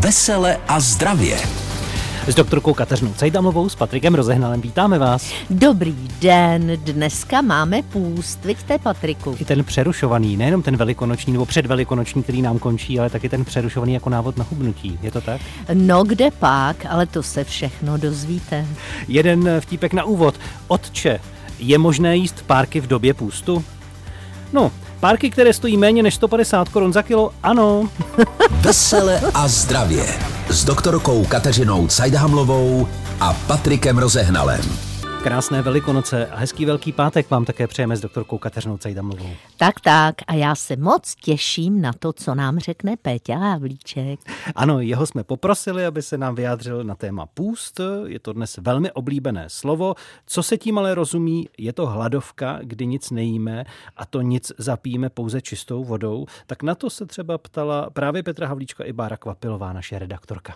Vesele a zdravě. S doktorkou Kateřinou Cejdamovou, s Patrikem Rozehnalem vítáme vás. Dobrý den, dneska máme půst, vidíte Patriku? I ten přerušovaný, nejenom ten velikonoční nebo předvelikonoční, který nám končí, ale taky ten přerušovaný jako návod na hubnutí. Je to tak? No kde pak, ale to se všechno dozvíte. Jeden vtípek na úvod. Otče, je možné jíst párky v době půstu? No, párky, které stojí méně než 150 korun za kilo, ano. Vesele a zdravě s doktorkou Kateřinou Cajdhamlovou a Patrikem Rozehnalem. Krásné velikonoce a hezký velký pátek vám také přejeme s doktorkou Kateřinou Cajdamlovou. Tak, tak a já se moc těším na to, co nám řekne Péťa Havlíček. Ano, jeho jsme poprosili, aby se nám vyjádřil na téma půst. Je to dnes velmi oblíbené slovo. Co se tím ale rozumí, je to hladovka, kdy nic nejíme a to nic zapijeme pouze čistou vodou. Tak na to se třeba ptala právě Petra Havlíčka i Bára Kvapilová, naše redaktorka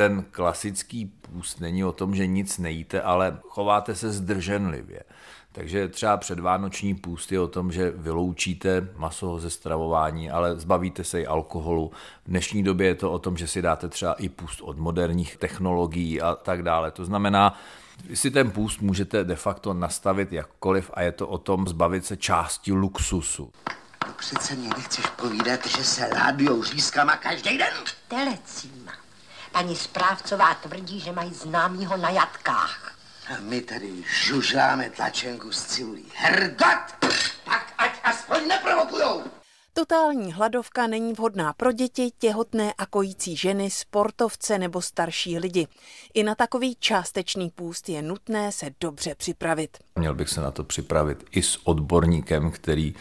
ten klasický půst není o tom, že nic nejíte, ale chováte se zdrženlivě. Takže třeba předvánoční půst je o tom, že vyloučíte maso ze stravování, ale zbavíte se i alkoholu. V dnešní době je to o tom, že si dáte třeba i půst od moderních technologií a tak dále. To znamená, si ten půst můžete de facto nastavit jakkoliv a je to o tom zbavit se části luxusu. No přece mě nechceš povídat, že se ládujou řízkama každý den? Telecíma. Paní správcová tvrdí, že mají známýho na jatkách. A my tady žužláme tlačenku s cibulí. Hergot! Tak ať aspoň neprovokujou! Totální hladovka není vhodná pro děti, těhotné a kojící ženy, sportovce nebo starší lidi. I na takový částečný půst je nutné se dobře připravit. Měl bych se na to připravit i s odborníkem, který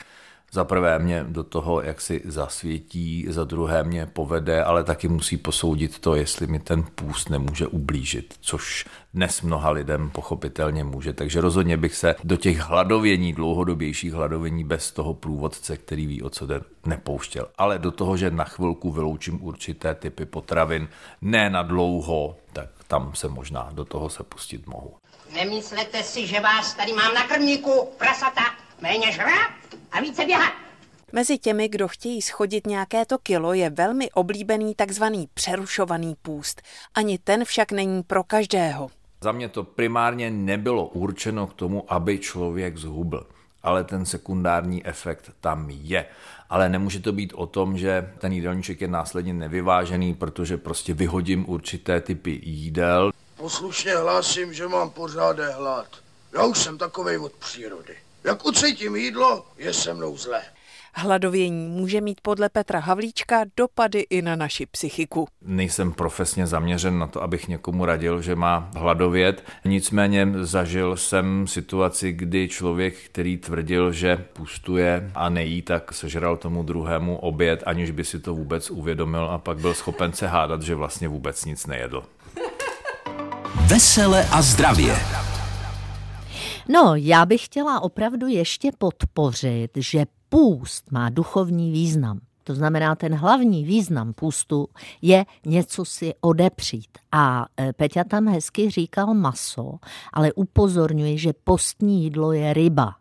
za prvé mě do toho, jak si zasvětí, za druhé mě povede, ale taky musí posoudit to, jestli mi ten půst nemůže ublížit, což dnes mnoha lidem pochopitelně může. Takže rozhodně bych se do těch hladovění, dlouhodobějších hladovění bez toho průvodce, který ví, o co jde, nepouštěl. Ale do toho, že na chvilku vyloučím určité typy potravin, ne na dlouho, tak tam se možná do toho se pustit mohu. Nemyslete si, že vás tady mám na krmníku, prasata, méně žrát a více běhat. Mezi těmi, kdo chtějí schodit nějaké to kilo, je velmi oblíbený takzvaný přerušovaný půst. Ani ten však není pro každého. Za mě to primárně nebylo určeno k tomu, aby člověk zhubl ale ten sekundární efekt tam je. Ale nemůže to být o tom, že ten jídelníček je následně nevyvážený, protože prostě vyhodím určité typy jídel. Poslušně hlásím, že mám pořádný hlad. Já už jsem takovej od přírody. Jak ucítím jídlo, je se mnou zle. Hladovění může mít podle Petra Havlíčka dopady i na naši psychiku. Nejsem profesně zaměřen na to, abych někomu radil, že má hladovět. Nicméně zažil jsem situaci, kdy člověk, který tvrdil, že pustuje a nejí, tak sežral tomu druhému oběd, aniž by si to vůbec uvědomil a pak byl schopen se hádat, že vlastně vůbec nic nejedl. Vesele a zdravě. No, já bych chtěla opravdu ještě podpořit, že půst má duchovní význam. To znamená, ten hlavní význam půstu je něco si odepřít. A e, Peťa tam hezky říkal maso, ale upozorňuje, že postní jídlo je ryba.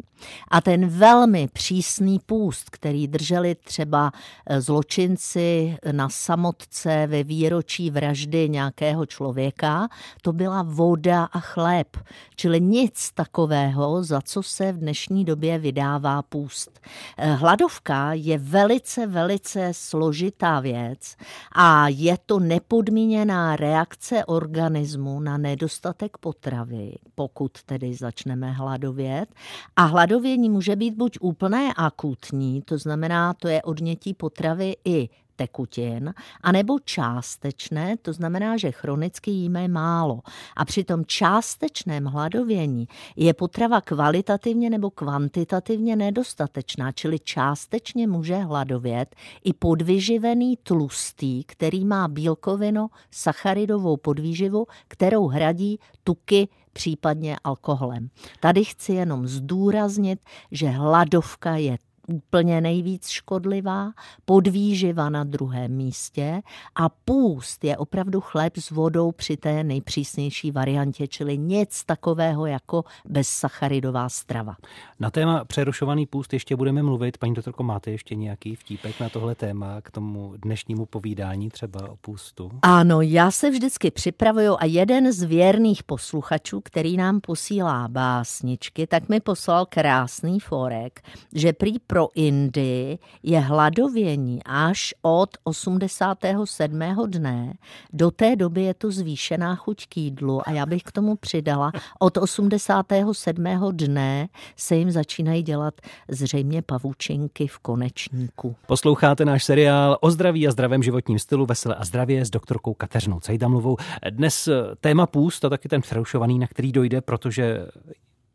A ten velmi přísný půst, který drželi třeba eh, zločinci na samotce ve výročí vraždy nějakého člověka, to byla voda a chléb. Čili nic takového, za co se v dnešní době vydává půst. Eh, hladovka je velice, velice složitá věc a je to nepodmíněná reakce organismu na nedostatek potravy, pokud tedy začneme hladovět. A hlad Hladovění může být buď úplné akutní, to znamená, to je odnětí potravy i tekutin, anebo částečné, to znamená, že chronicky jíme málo. A při tom částečném hladovění je potrava kvalitativně nebo kvantitativně nedostatečná, čili částečně může hladovět i podvyživený tlustý, který má bílkovino sacharidovou podvýživu, kterou hradí tuky případně alkoholem. Tady chci jenom zdůraznit, že hladovka je úplně nejvíc škodlivá, podvýživa na druhém místě a půst je opravdu chléb s vodou při té nejpřísnější variantě, čili nic takového jako bezsacharidová strava. Na téma přerušovaný půst ještě budeme mluvit. Paní doktorko, máte ještě nějaký vtípek na tohle téma k tomu dnešnímu povídání třeba o půstu? Ano, já se vždycky připravuju a jeden z věrných posluchačů, který nám posílá básničky, tak mi poslal krásný forek, že prý pro Indii je hladovění až od 87. dne. Do té doby je to zvýšená chuť k jídlu a já bych k tomu přidala, od 87. dne se jim začínají dělat zřejmě pavučinky v konečníku. Posloucháte náš seriál o zdraví a zdravém životním stylu Veselé a zdravě s doktorkou Kateřinou Cajdamlovou. Dnes téma půst a taky ten přerušovaný, na který dojde, protože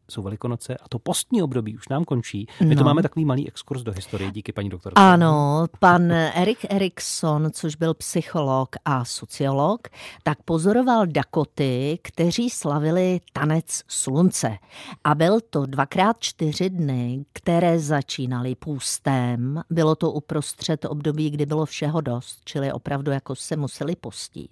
jsou Velikonoce a to postní období už nám končí. My no. to máme takový malý exkurs do historie, díky paní doktorce. Ano, pan Erik Erikson, což byl psycholog a sociolog, tak pozoroval Dakoty, kteří slavili tanec slunce. A byl to dvakrát čtyři dny, které začínaly půstem. Bylo to uprostřed období, kdy bylo všeho dost, čili opravdu jako se museli postít.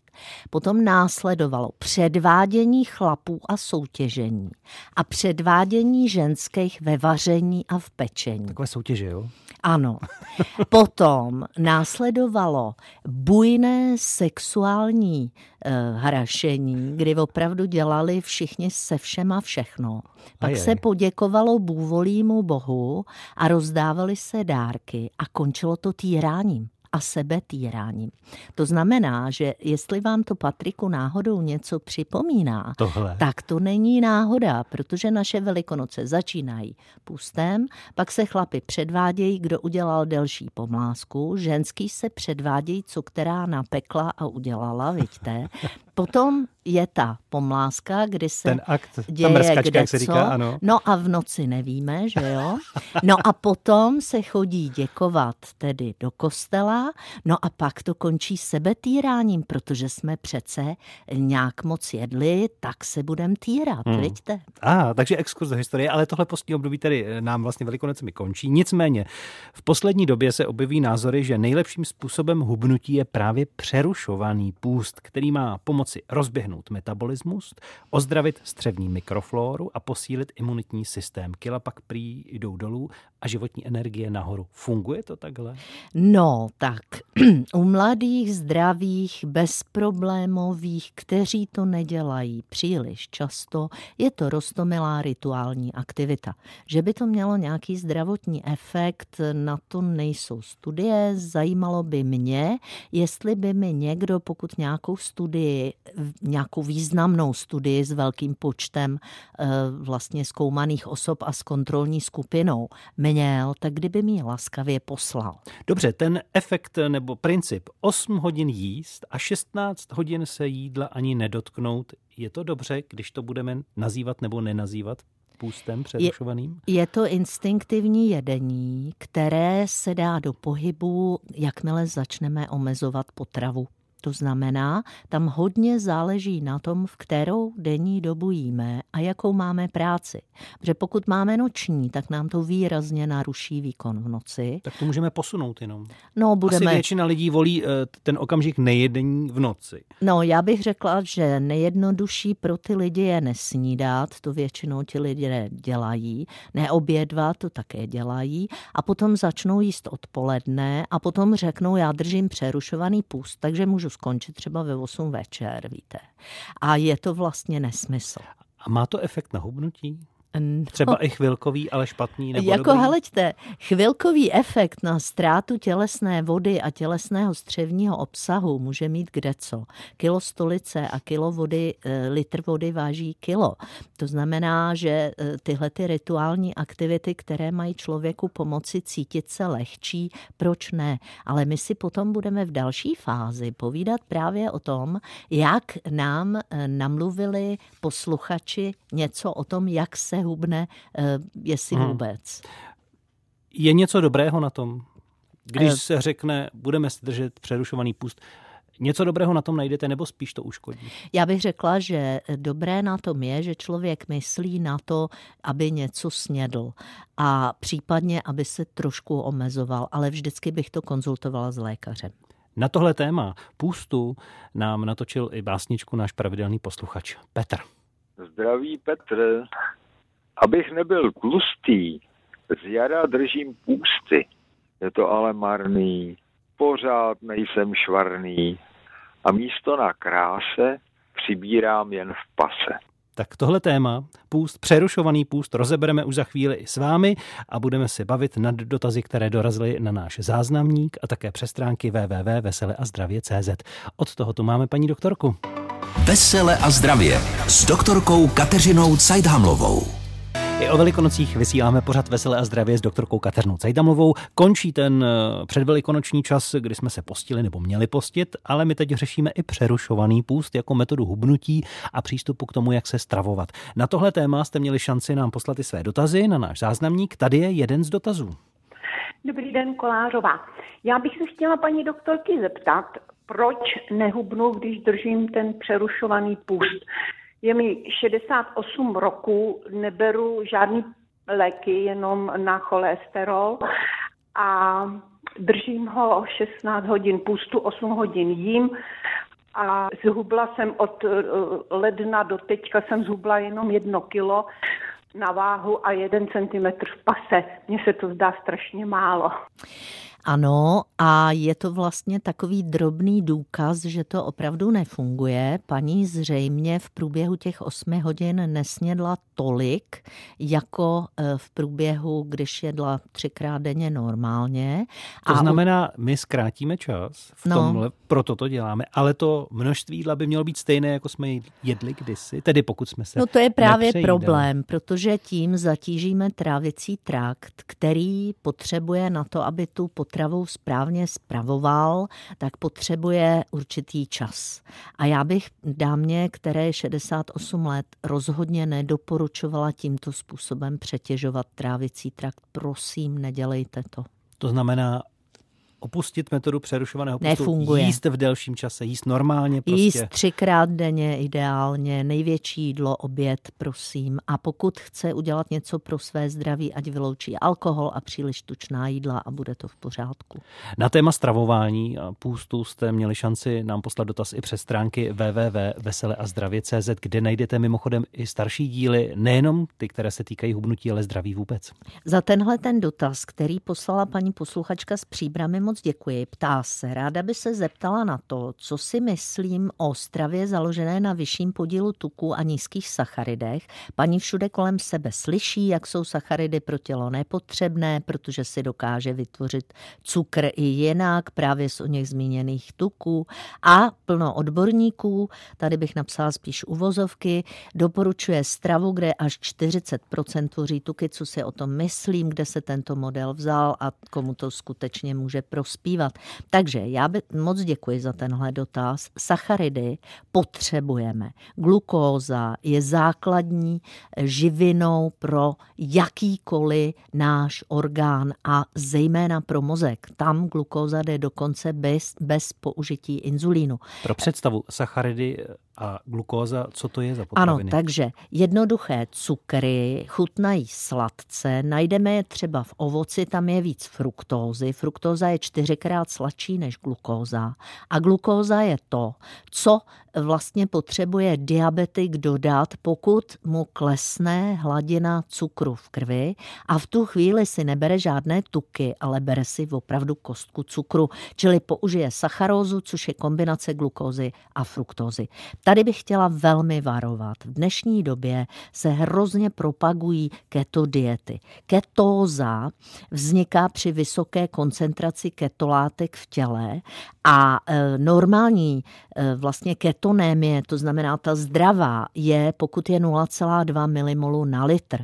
Potom následovalo předvádění chlapů a soutěžení a předvádění ženských ve vaření a v pečení. Takové soutěže, jo? Ano. Potom následovalo bujné sexuální uh, hrašení, kdy opravdu dělali všichni se všema všechno. Pak Ajaj. se poděkovalo bůvolímu bohu a rozdávali se dárky a končilo to týráním a sebetýráním. To znamená, že jestli vám to Patriku náhodou něco připomíná, Tohle. tak to není náhoda, protože naše velikonoce začínají pustem, pak se chlapi předvádějí, kdo udělal delší pomlásku, ženský se předvádějí, co která napekla a udělala, vidíte. Potom je ta pomláska, kdy se Ten akt, děje mrskačka, kde jak se říká, ano. No a v noci nevíme, že jo? No a potom se chodí děkovat tedy do kostela, no a pak to končí sebetýráním, protože jsme přece nějak moc jedli, tak se budem týrat, hmm. vidíte? A, takže exkurs do historie, ale tohle postní období tedy eh, nám vlastně velikonocemi končí. Nicméně, v poslední době se objeví názory, že nejlepším způsobem hubnutí je právě přerušovaný půst, který má pomoci rozběhnout metabolismus, ozdravit střevní mikroflóru a posílit imunitní systém. Kila pak prý jdou dolů a životní energie nahoru. Funguje to takhle? No, tak u mladých, zdravých, bezproblémových, kteří to nedělají příliš často, je to rostomilá rituální aktivita. Že by to mělo nějaký zdravotní efekt, na to nejsou studie. Zajímalo by mě, jestli by mi někdo, pokud nějakou studii, nějakou významnou studii s velkým počtem eh, vlastně zkoumaných osob a s kontrolní skupinou měl, tak kdyby mi laskavě poslal. Dobře, ten efekt nebo princip 8 hodin jíst a 16 hodin se jídla ani nedotknout, je to dobře, když to budeme nazývat nebo nenazývat půstem přerušovaným? Je, je to instinktivní jedení, které se dá do pohybu, jakmile začneme omezovat potravu. To znamená, tam hodně záleží na tom, v kterou denní dobu jíme a jakou máme práci. Protože pokud máme noční, tak nám to výrazně naruší výkon v noci. Tak to můžeme posunout jenom. No, budeme... Asi většina lidí volí eh, ten okamžik nejedení v noci. No, já bych řekla, že nejjednodušší pro ty lidi je nesnídat, to většinou ti lidé dělají, neobědvat, to také dělají, a potom začnou jíst odpoledne a potom řeknou, já držím přerušovaný půst, takže můžu skončit třeba ve 8 večer, víte. A je to vlastně nesmysl. A má to efekt na hubnutí? No. Třeba i chvilkový, ale špatný nebo Jako dobrý? heleďte, chvilkový efekt na ztrátu tělesné vody a tělesného střevního obsahu může mít kde co. Kilo stolice a kilo vody, eh, litr vody váží kilo. To znamená, že eh, tyhle ty rituální aktivity, které mají člověku pomoci cítit se lehčí, proč ne? Ale my si potom budeme v další fázi povídat právě o tom, jak nám eh, namluvili posluchači něco o tom, jak se hubne, eh, jestli hmm. vůbec. Je něco dobrého na tom? Když se řekne, budeme držet přerušovaný půst, Něco dobrého na tom najdete, nebo spíš to uškodí? Já bych řekla, že dobré na tom je, že člověk myslí na to, aby něco snědl a případně, aby se trošku omezoval, ale vždycky bych to konzultovala s lékařem. Na tohle téma půstu nám natočil i básničku náš pravidelný posluchač Petr. Zdraví Petr. Abych nebyl tlustý, z jara držím půsty. Je to ale marný, pořád nejsem švarný a místo na kráse přibírám jen v pase. Tak tohle téma, půst, přerušovaný půst, rozebereme už za chvíli i s vámi a budeme se bavit nad dotazy, které dorazily na náš záznamník a také přes stránky www.veseleazdravě.cz. Od toho tu máme paní doktorku. Vesele a zdravě s doktorkou Kateřinou Cajdhamlovou. I o velikonocích vysíláme pořád veselé a zdravě s doktorkou Katernou Cajdamovou. Končí ten eh, předvelikonoční čas, kdy jsme se postili nebo měli postit, ale my teď řešíme i přerušovaný půst jako metodu hubnutí a přístupu k tomu, jak se stravovat. Na tohle téma jste měli šanci nám poslat i své dotazy na náš záznamník. Tady je jeden z dotazů. Dobrý den, Kolářová. Já bych se chtěla paní doktorky zeptat, proč nehubnu, když držím ten přerušovaný půst. Je mi 68 roku, neberu žádný léky, jenom na cholesterol a držím ho 16 hodin pustu, 8 hodin jím a zhubla jsem od eh, ledna do teďka jsem zhubla jenom jedno kilo na váhu a jeden centimetr v pase. Mně se to zdá strašně málo. Ano, a je to vlastně takový drobný důkaz, že to opravdu nefunguje. Paní zřejmě v průběhu těch osmi hodin nesnědla tolik, jako e, v průběhu, když jedla třikrát denně normálně. To a znamená, my zkrátíme čas v no. tomhle, proto to děláme, ale to množství jídla by mělo být stejné, jako jsme jedli kdysi, tedy pokud jsme se No to je právě nepřejídali. problém, protože tím zatížíme trávicí trakt, který potřebuje na to, aby tu potravu správně spravoval, tak potřebuje určitý čas. A já bych dámě, které je 68 let, rozhodně nedoporučovala tímto způsobem přetěžovat trávicí trakt. Prosím, nedělejte to. To znamená opustit metodu přerušovaného postu, Nefunguje. jíst v delším čase, jíst normálně prostě. Jíst třikrát denně ideálně, největší jídlo, oběd, prosím. A pokud chce udělat něco pro své zdraví, ať vyloučí alkohol a příliš tučná jídla a bude to v pořádku. Na téma stravování a půstu jste měli šanci nám poslat dotaz i přes stránky www.veseleazdravě.cz, kde najdete mimochodem i starší díly, nejenom ty, které se týkají hubnutí, ale zdraví vůbec. Za tenhle ten dotaz, který poslala paní posluchačka z Příbramy moc děkuji. Ptá se, ráda by se zeptala na to, co si myslím o stravě založené na vyšším podílu tuku a nízkých sacharidech. Paní všude kolem sebe slyší, jak jsou sacharidy pro tělo nepotřebné, protože si dokáže vytvořit cukr i jinak, právě z o něch zmíněných tuků. A plno odborníků, tady bych napsala spíš uvozovky, doporučuje stravu, kde až 40% tvoří tuky, co si o tom myslím, kde se tento model vzal a komu to skutečně může pro prospívat. Takže já by, moc děkuji za tenhle dotaz. Sacharidy potřebujeme. Glukóza je základní živinou pro jakýkoliv náš orgán a zejména pro mozek. Tam glukóza jde dokonce bez, bez použití inzulínu. Pro představu, sacharidy a glukóza, co to je za potraviny? Ano, takže jednoduché cukry chutnají sladce, najdeme je třeba v ovoci, tam je víc fruktózy. Fruktóza je čtyřikrát sladší než glukóza. A glukóza je to, co vlastně potřebuje diabetik dodat, pokud mu klesne hladina cukru v krvi a v tu chvíli si nebere žádné tuky, ale bere si opravdu kostku cukru, čili použije sacharózu, což je kombinace glukózy a fruktózy. Tady bych chtěla velmi varovat. V dnešní době se hrozně propagují keto diety. Ketóza vzniká při vysoké koncentraci ketolátek v těle a e, normální e, vlastně ketonémie, to znamená ta zdravá, je pokud je 0,2 milimolu na litr.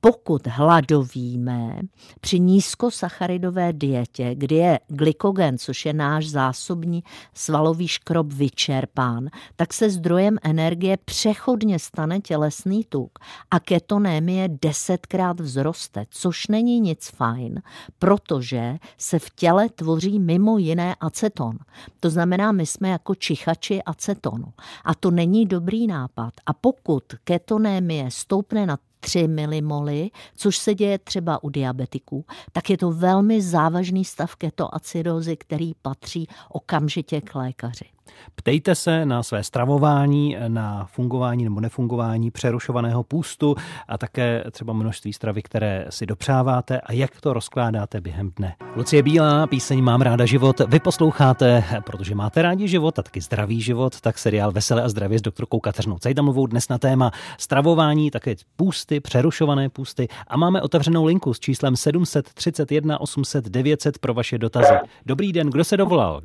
Pokud hladovíme při nízkosacharidové dietě, kdy je glykogen, což je náš zásobní svalový škrob vyčerpán, tak se zdrojem energie přechodně stane tělesný tuk a ketonémie desetkrát vzroste, což není nic fajn, protože se v těle tvoří mimo jiné aceton. To znamená, my jsme jako čichači acetonu. A to není dobrý nápad. A pokud ketonémie stoupne na 3 milimoly, což se děje třeba u diabetiků, tak je to velmi závažný stav ketoacidozy, který patří okamžitě k lékaři. Ptejte se na své stravování, na fungování nebo nefungování přerušovaného půstu a také třeba množství stravy, které si dopřáváte a jak to rozkládáte během dne. Lucie Bílá, píseň Mám ráda život, vy posloucháte, protože máte rádi život a taky zdravý život, tak seriál Veselé a zdravě s doktorkou Kateřinou Cajdamovou dnes na téma stravování, také půsty, přerušované půsty a máme otevřenou linku s číslem 731 800 900 pro vaše dotazy. Dobrý den, kdo se dovolal?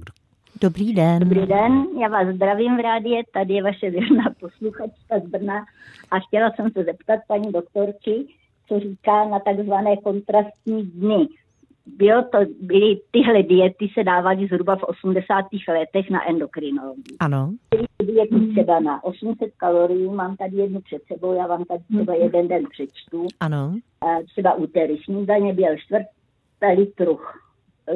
Dobrý den. Dobrý den, já vás zdravím v rádě, tady je vaše věrná posluchačka z Brna a chtěla jsem se zeptat paní doktorky, co říká na takzvané kontrastní dny. Bylo to, byly tyhle diety se dávaly zhruba v 80. letech na endokrinologii. Ano. Byly diety třeba na 800 kalorií, mám tady jednu před sebou, já vám tady třeba jeden den přečtu. Ano. Třeba úterý snídaně byl čtvrt litru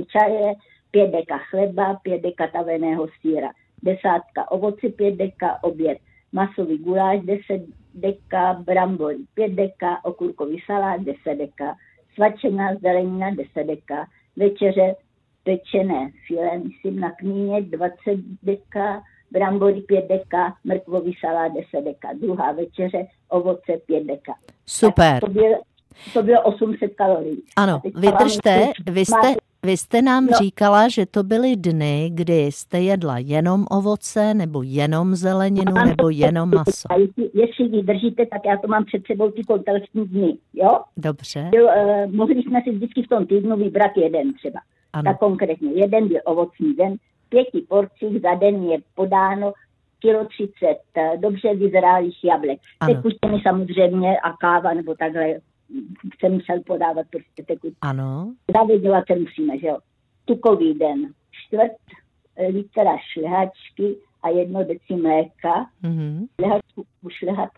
čaje, pět deka chleba, pět deka taveného síra, desátka ovoci, pět deka oběd, masový guláš, deset deka brambory, pět deka okurkový salát, deset deka, svačená zelenina, deset deka, večeře pečené filé, myslím na kmíně, 20 deka, brambory 5 deka, mrkvový salát 10 deka, druhá večeře, ovoce 5 deka. Super. To bylo, to bylo 800 kalorií. Ano, vydržte, vy jste, vy jste nám no. říkala, že to byly dny, kdy jste jedla jenom ovoce, nebo jenom zeleninu, no, nebo jenom maso. A jestli, jestli vydržíte, tak já to mám před sebou ty kontrastní dny, jo? Dobře. Byl, uh, mohli jsme si vždycky v tom týdnu vybrat jeden třeba. Ano. Tak konkrétně, jeden byl ovocný den, v pěti porcích za den je podáno kilo 30 uh, dobře vyzrálých jablek. Teď puštěny samozřejmě a káva nebo takhle se musel podávat prostě tekud. Ano. Zavědělat se musíme, že jo. Tukový den, čtvrt litra šlehačky a jedno deci mléka. Mm-hmm. Šlehačku ušlehat,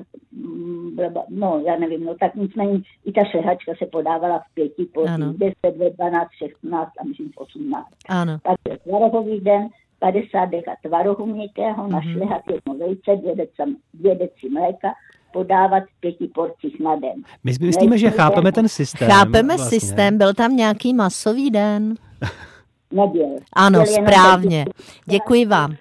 no já nevím, no tak nicméně i ta šlehačka se podávala v pěti porcích, 10, 12, 16 a myslím 18. Ano. Takže tvarohový den, 50 deka tvarohu měkkého, mm-hmm. našlehat jedno vejce, dvě deci, dvě deci mléka, podávat v pěti porcích na den. My si myslíme, že chápeme ten systém. Chápeme vlastně. systém, byl tam nějaký masový den? Nebyl. Ano, Byl správně. Děkuji vám.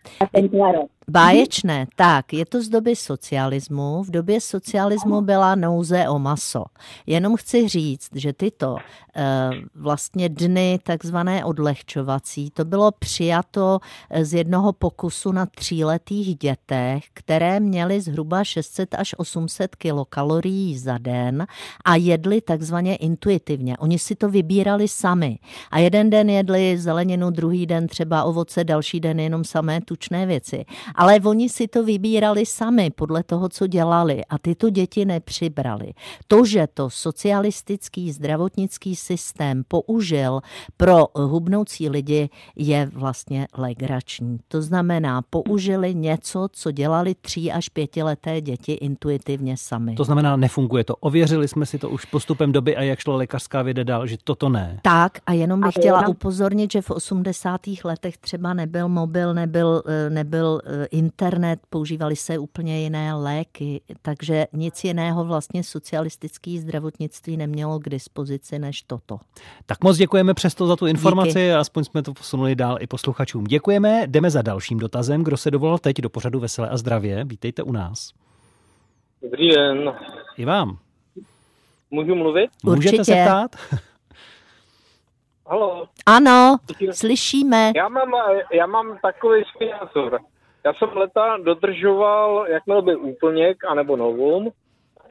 Báječné, tak, je to z doby socialismu. V době socialismu byla nouze o maso. Jenom chci říct, že tyto e, vlastně dny takzvané odlehčovací, to bylo přijato z jednoho pokusu na tříletých dětech, které měly zhruba 600 až 800 kilokalorií za den a jedli takzvaně intuitivně. Oni si to vybírali sami. A jeden den jedli zeleninu, druhý den třeba ovoce, další den jenom samé tučné věci. Ale oni si to vybírali sami podle toho, co dělali a tyto děti nepřibrali. To, že to socialistický zdravotnický systém použil pro hubnoucí lidi, je vlastně legrační. To znamená, použili něco, co dělali tří až pětileté děti intuitivně sami. To znamená, nefunguje to. Ověřili jsme si to už postupem doby a jak šlo lékařská věda dál, že toto ne. Tak a jenom bych chtěla upozornit, že v 80. letech třeba nebyl mobil, nebyl, nebyl internet, používali se úplně jiné léky, takže nic jiného vlastně socialistický zdravotnictví nemělo k dispozici než toto. Tak moc děkujeme přesto za tu informaci, Díky. aspoň jsme to posunuli dál i posluchačům. Děkujeme, jdeme za dalším dotazem. Kdo se dovolal teď do pořadu Veselé a zdravě, vítejte u nás. Dobrý den. I vám. Můžu mluvit? Můžete Určitě. se ptát? Halo. Ano, slyšíme. Já mám, já mám takový názor. Já jsem leta dodržoval, jakmile byl úplněk, anebo novum,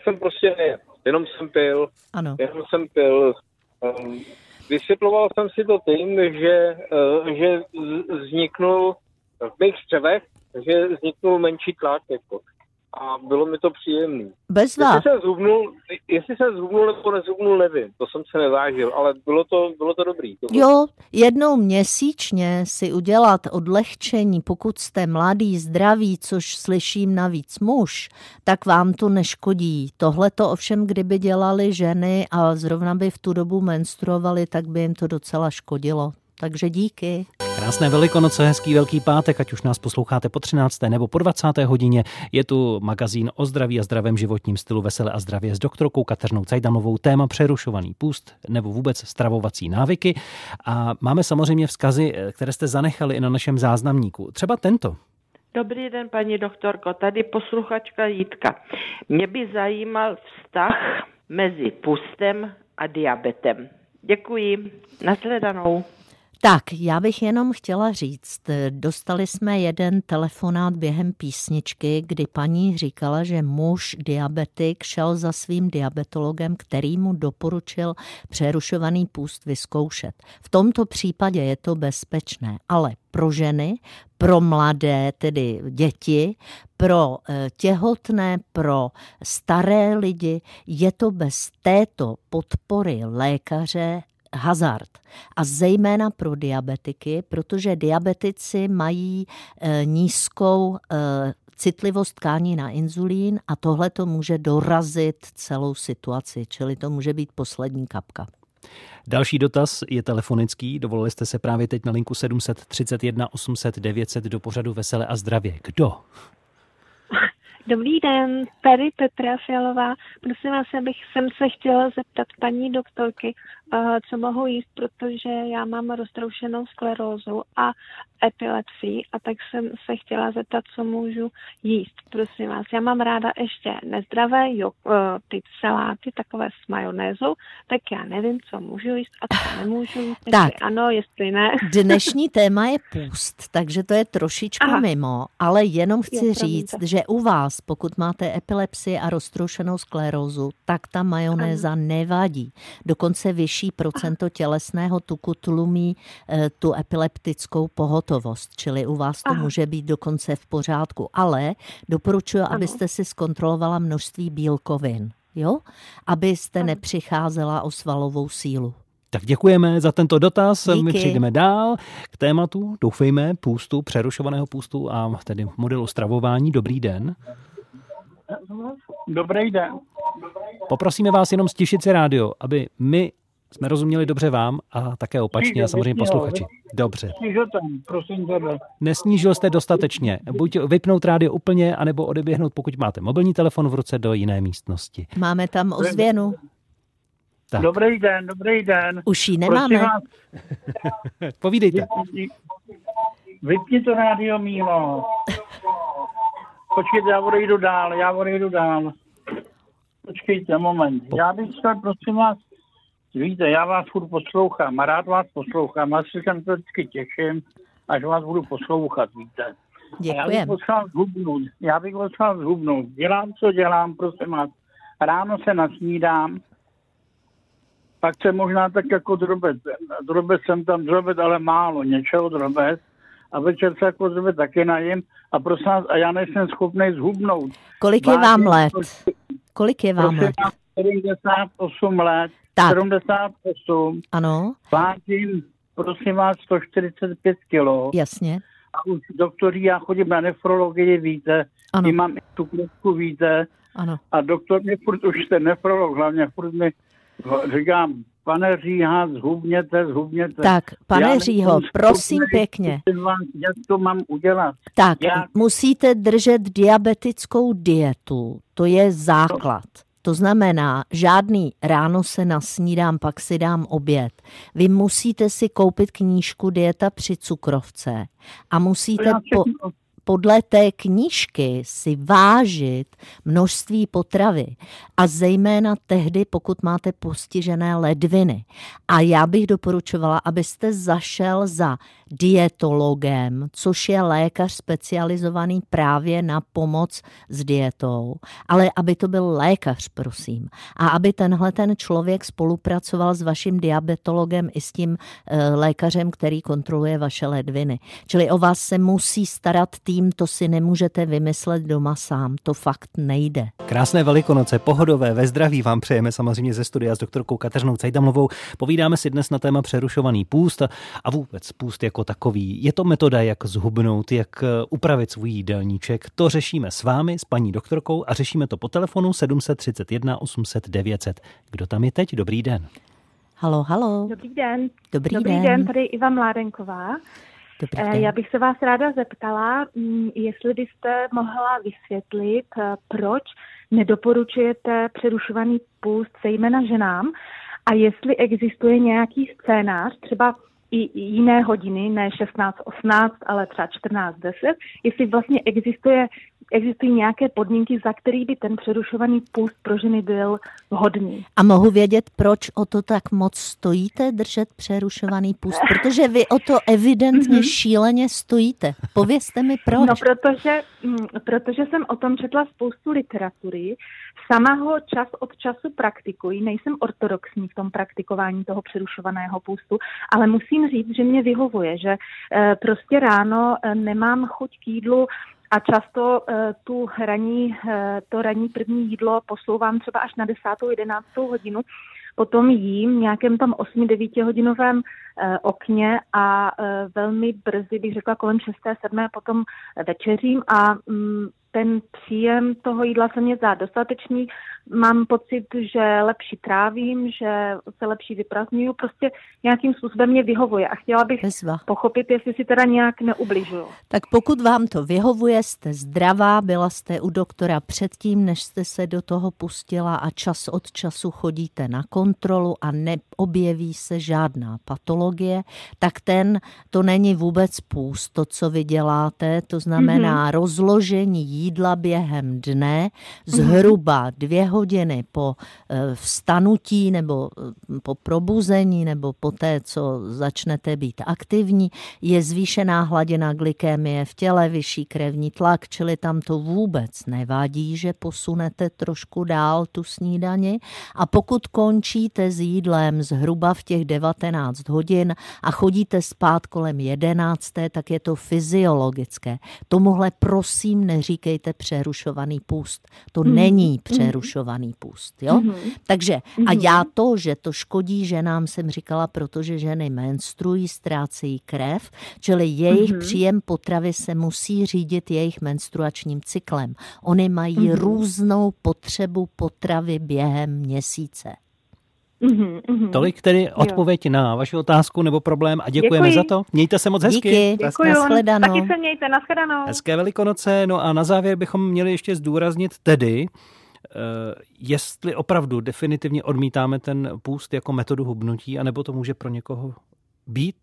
jsem prostě nejedl. Jenom jsem pil. Ano. Jenom jsem pil. Um, vysvětloval jsem si to tím, že, uh, že vzniknul v mých střevech takže vzniknul menší tlak. Jako. A bylo mi to příjemné. Bez vás. Jestli se zhubnul, jestli se zhubnul nebo nezhubnul, nevím. To jsem se nevážil, ale bylo to, bylo to dobrý. To bylo... Jo, jednou měsíčně si udělat odlehčení, pokud jste mladý, zdravý, což slyším navíc muž, tak vám to neškodí. Tohle to ovšem, kdyby dělali ženy a zrovna by v tu dobu menstruovali, tak by jim to docela škodilo. Takže díky. Krásné velikonoce, hezký velký pátek, ať už nás posloucháte po 13. nebo po 20. hodině. Je tu magazín o zdraví a zdravém životním stylu Vesele a zdravě s doktorkou Kateřinou Cajdamovou. Téma přerušovaný půst nebo vůbec stravovací návyky. A máme samozřejmě vzkazy, které jste zanechali i na našem záznamníku. Třeba tento. Dobrý den, paní doktorko, tady posluchačka Jitka. Mě by zajímal vztah mezi pustem a diabetem. Děkuji. Nasledanou. Tak, já bych jenom chtěla říct, dostali jsme jeden telefonát během písničky, kdy paní říkala, že muž diabetik šel za svým diabetologem, který mu doporučil přerušovaný půst vyzkoušet. V tomto případě je to bezpečné, ale pro ženy, pro mladé, tedy děti, pro eh, těhotné, pro staré lidi, je to bez této podpory lékaře hazard. A zejména pro diabetiky, protože diabetici mají e, nízkou e, citlivost tkání na inzulín a tohle to může dorazit celou situaci, čili to může být poslední kapka. Další dotaz je telefonický. Dovolili jste se právě teď na linku 731 800 900 do pořadu Vesele a zdravě. Kdo? Dobrý den, tady Petra Fialová. Prosím vás, abych jsem se chtěla zeptat paní doktorky, co mohu jíst, protože já mám roztroušenou sklerózu a epilepsii a tak jsem se chtěla zeptat, co můžu jíst. Prosím vás, já mám ráda ještě nezdravé jo, uh, ty saláty, takové s majonézou, tak já nevím, co můžu jíst a co nemůžu jíst. Tak. ano, jestli ne. Dnešní téma je půst, takže to je trošičku Aha. mimo, ale jenom chci Jo, říct, promiňte. že u vás, pokud máte epilepsii a roztroušenou sklerózu, tak ta majonéza nevadí. Dokonce vyšší procento tělesného tuku tlumí eh, tu epileptickou pohotovost, čili u vás to Aha. může být dokonce v pořádku. Ale doporučuji, abyste si zkontrolovala množství bílkovin, jo? Abyste nepřicházela o svalovou sílu. Tak děkujeme za tento dotaz. My Díky. přejdeme dál k tématu, doufejme, půstu, přerušovaného půstu a tedy modelu stravování. Dobrý den. Dobrý den. Poprosíme vás jenom stišit si rádio, aby my jsme rozuměli dobře vám a také opačně a samozřejmě posluchači. Dobře. Nesnížil jste dostatečně. Buď vypnout rádio úplně, anebo odeběhnout, pokud máte mobilní telefon v ruce, do jiné místnosti. Máme tam ozvěnu. Tak. Dobrý den, dobrý den. Už ji nemáme. vás, Povídejte. vypni- Vypni to rádio, Mílo. Počkejte, já odejdu dál, já odejdu dál. Počkejte, moment. Já bych chtěl, prosím vás, víte, já vás furt poslouchám a rád vás poslouchám. Já se to vždycky těším, až vás budu poslouchat, víte. A já bych Děkujem. potřeboval zhubnout. Já bych potřeboval zhubnout. Dělám, co dělám, prosím vás. Ráno se nasnídám, pak se možná tak jako drobec. Drobec jsem tam drobec, ale málo, něčeho drobec. A večer se jako drobec taky najím. A prosím vás, a já nejsem schopný zhubnout. Kolik je vám let? Kolik je vám let? Vás, 78 let. Tak. 78. Ano, Vážím, prosím vás, 145 kilo. jasně. A už doktorí, já chodím na nefrologii, víte. Ano. I mám i tu kresku, víte. Ano. A doktor mě furt, už ten nefrolog, hlavně furt mi říkám, pane Říha, zhubněte, zhubněte. Tak, pane Já Řího, prosím schopnej pěkně. Jak to mám udělat? Tak, Já- musíte držet diabetickou dietu. To je základ. To znamená, žádný ráno se nasnídám, pak si dám oběd. Vy musíte si koupit knížku Dieta při cukrovce a musíte po, podle té knížky si vážit množství potravy a zejména tehdy, pokud máte postižené ledviny. A já bych doporučovala, abyste zašel za dietologem, což je lékař specializovaný právě na pomoc s dietou, ale aby to byl lékař, prosím. A aby tenhle ten člověk spolupracoval s vaším diabetologem i s tím e, lékařem, který kontroluje vaše ledviny. Čili o vás se musí starat tým, to si nemůžete vymyslet doma sám, to fakt nejde. Krásné velikonoce, pohodové, ve zdraví vám přejeme samozřejmě ze studia s doktorkou Kateřinou Cajdamlovou. Povídáme si dnes na téma přerušovaný půst a vůbec půst jako takový. Je to metoda, jak zhubnout, jak eh, upravit svůj jídelníček. To řešíme s vámi, s paní doktorkou a řešíme to po telefonu 731 800 900. Kdo tam je teď? Dobrý den. Halo, halo. Dobrý den. Dobrý, Dobrý den. den, tady Iva Mládenková. Dobrý Eh, den. Já bych se vás ráda zeptala, mm, jestli byste mohla vysvětlit, eh, proč nedoporučujete přerušovaný půst zejména ženám a jestli existuje nějaký scénář, třeba i jiné hodiny, ne 16.18, ale třeba 14.10, jestli vlastně existuje, existují nějaké podmínky, za který by ten přerušovaný půst pro ženy byl vhodný. A mohu vědět, proč o to tak moc stojíte držet přerušovaný půst? Protože vy o to evidentně šíleně stojíte. Povězte mi proč. No, protože, mm, protože jsem o tom četla spoustu literatury, sama ho čas od času praktikuji, nejsem ortodoxní v tom praktikování toho přerušovaného půstu, ale musím říct, že mě vyhovuje, že eh, prostě ráno eh, nemám chuť k jídlu a často eh, tu ranní, eh, to ranní první jídlo posouvám třeba až na 10. 11. hodinu, potom jím v nějakém tam 8-9 hodinovém eh, okně a velmi brzy, bych řekla kolem 6. 7. potom večeřím a mm, ten příjem toho jídla se mě zdá dostatečný. Mám pocit, že lepší trávím, že se lepší vyprazňuju. Prostě nějakým způsobem mě vyhovuje a chtěla bych Bezva. pochopit, jestli si teda nějak neubližuju. Tak pokud vám to vyhovuje, jste zdravá, byla jste u doktora předtím, než jste se do toho pustila a čas od času chodíte na kontrolu a neobjeví se žádná patologie, tak ten, to není vůbec půst, to, co vy děláte, to znamená mm-hmm. rozložení jídla během dne zhruba dvě hodiny po eh, vstanutí nebo eh, po probuzení nebo po té, co začnete být aktivní, je zvýšená hladina glykémie v těle, vyšší krevní tlak, čili tam to vůbec nevadí, že posunete trošku dál tu snídani. A pokud končíte s jídlem zhruba v těch 19 hodin a chodíte spát kolem 11, tak je to fyziologické. Tomuhle prosím neříkejte přerušovaný půst. To Mhm. není přerušovaný půst. Jo? Mhm. Takže a Mhm. já to, že to škodí ženám, jsem říkala, protože ženy menstruují, ztrácejí krev, čili jejich Mhm. příjem potravy se musí řídit jejich menstruačním cyklem. Oni mají Mhm. různou potřebu potravy během měsíce. Mhm, mhm. Tolik tedy Jo. odpověď na vaši otázku nebo problém a děkujeme Děkuji. za to. Mějte se moc hezky. Díky. Nashledanou. taky se mějte, nashledanou. Hezké velikonoce. No a na závěr bychom měli ještě zdůraznit tedy, jestli opravdu definitivně odmítáme ten půst jako metodu hubnutí, anebo to může pro někoho být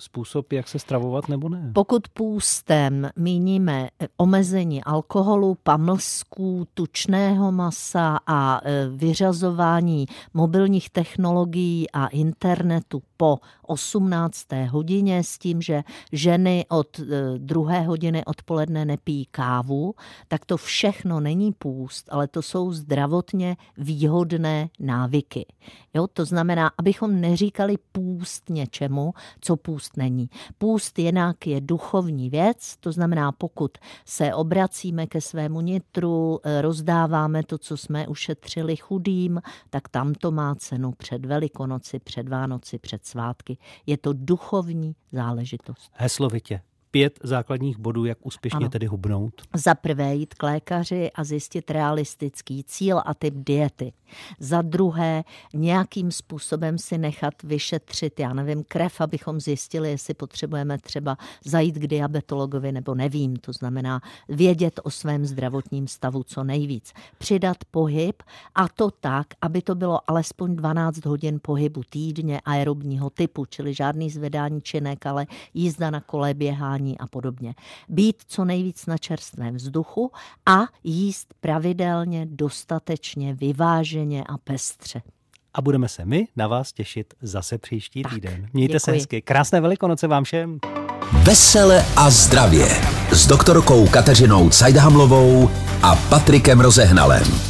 způsob, jak se stravovat, nebo ne. Pokud půstem míníme eh, omezení alkoholu, pamlsků, tučného masa a eh, vyřazování mobilních technologií a internetu po 18. hodině s tím, že ženy od eh, druhé hodiny odpoledne nepí kávu, tak to všechno není půst, ale to jsou zdravotně výhodné návyky. Jo? To znamená, abychom neříkali půst něčemu, co půst není. Půst jinak je duchovní věc, to znamená, pokud se obracíme ke svému nitru, eh, rozdáváme to, co jsme ušetřili chudým, tak tam to má cenu před Velikonoci, před Vánoci, před svátky. Je to duchovní záležitost. Heslovitě. Pět základních bodů, jak úspěšně Ano. tedy hubnout. Za prvé jít k lékaři a zjistit realistický cíl a typ diety. Za druhé nějakým způsobem si nechat vyšetřit, já nevím, krev, abychom zjistili, jestli potřebujeme třeba zajít k diabetologovi nebo nevím. To znamená vědět o svém zdravotním stavu co nejvíc. Přidat pohyb a to tak, aby to bylo alespoň 12 hodin pohybu týdně aerobního typu, čili žádný zvedání činek, ale jízda na kole, běhání a podobně. Být co nejvíc na čerstvém vzduchu a jíst pravidelně, dostatečně, vyváženě a pestře. A budeme se my na vás těšit zase příští týden. Mějte se děkuji. hezky. Krásné velikonoce vám všem. Vesele a zdravě s doktorkou Kateřinou Cajdhamlovou a Patrikem Rozehnalem.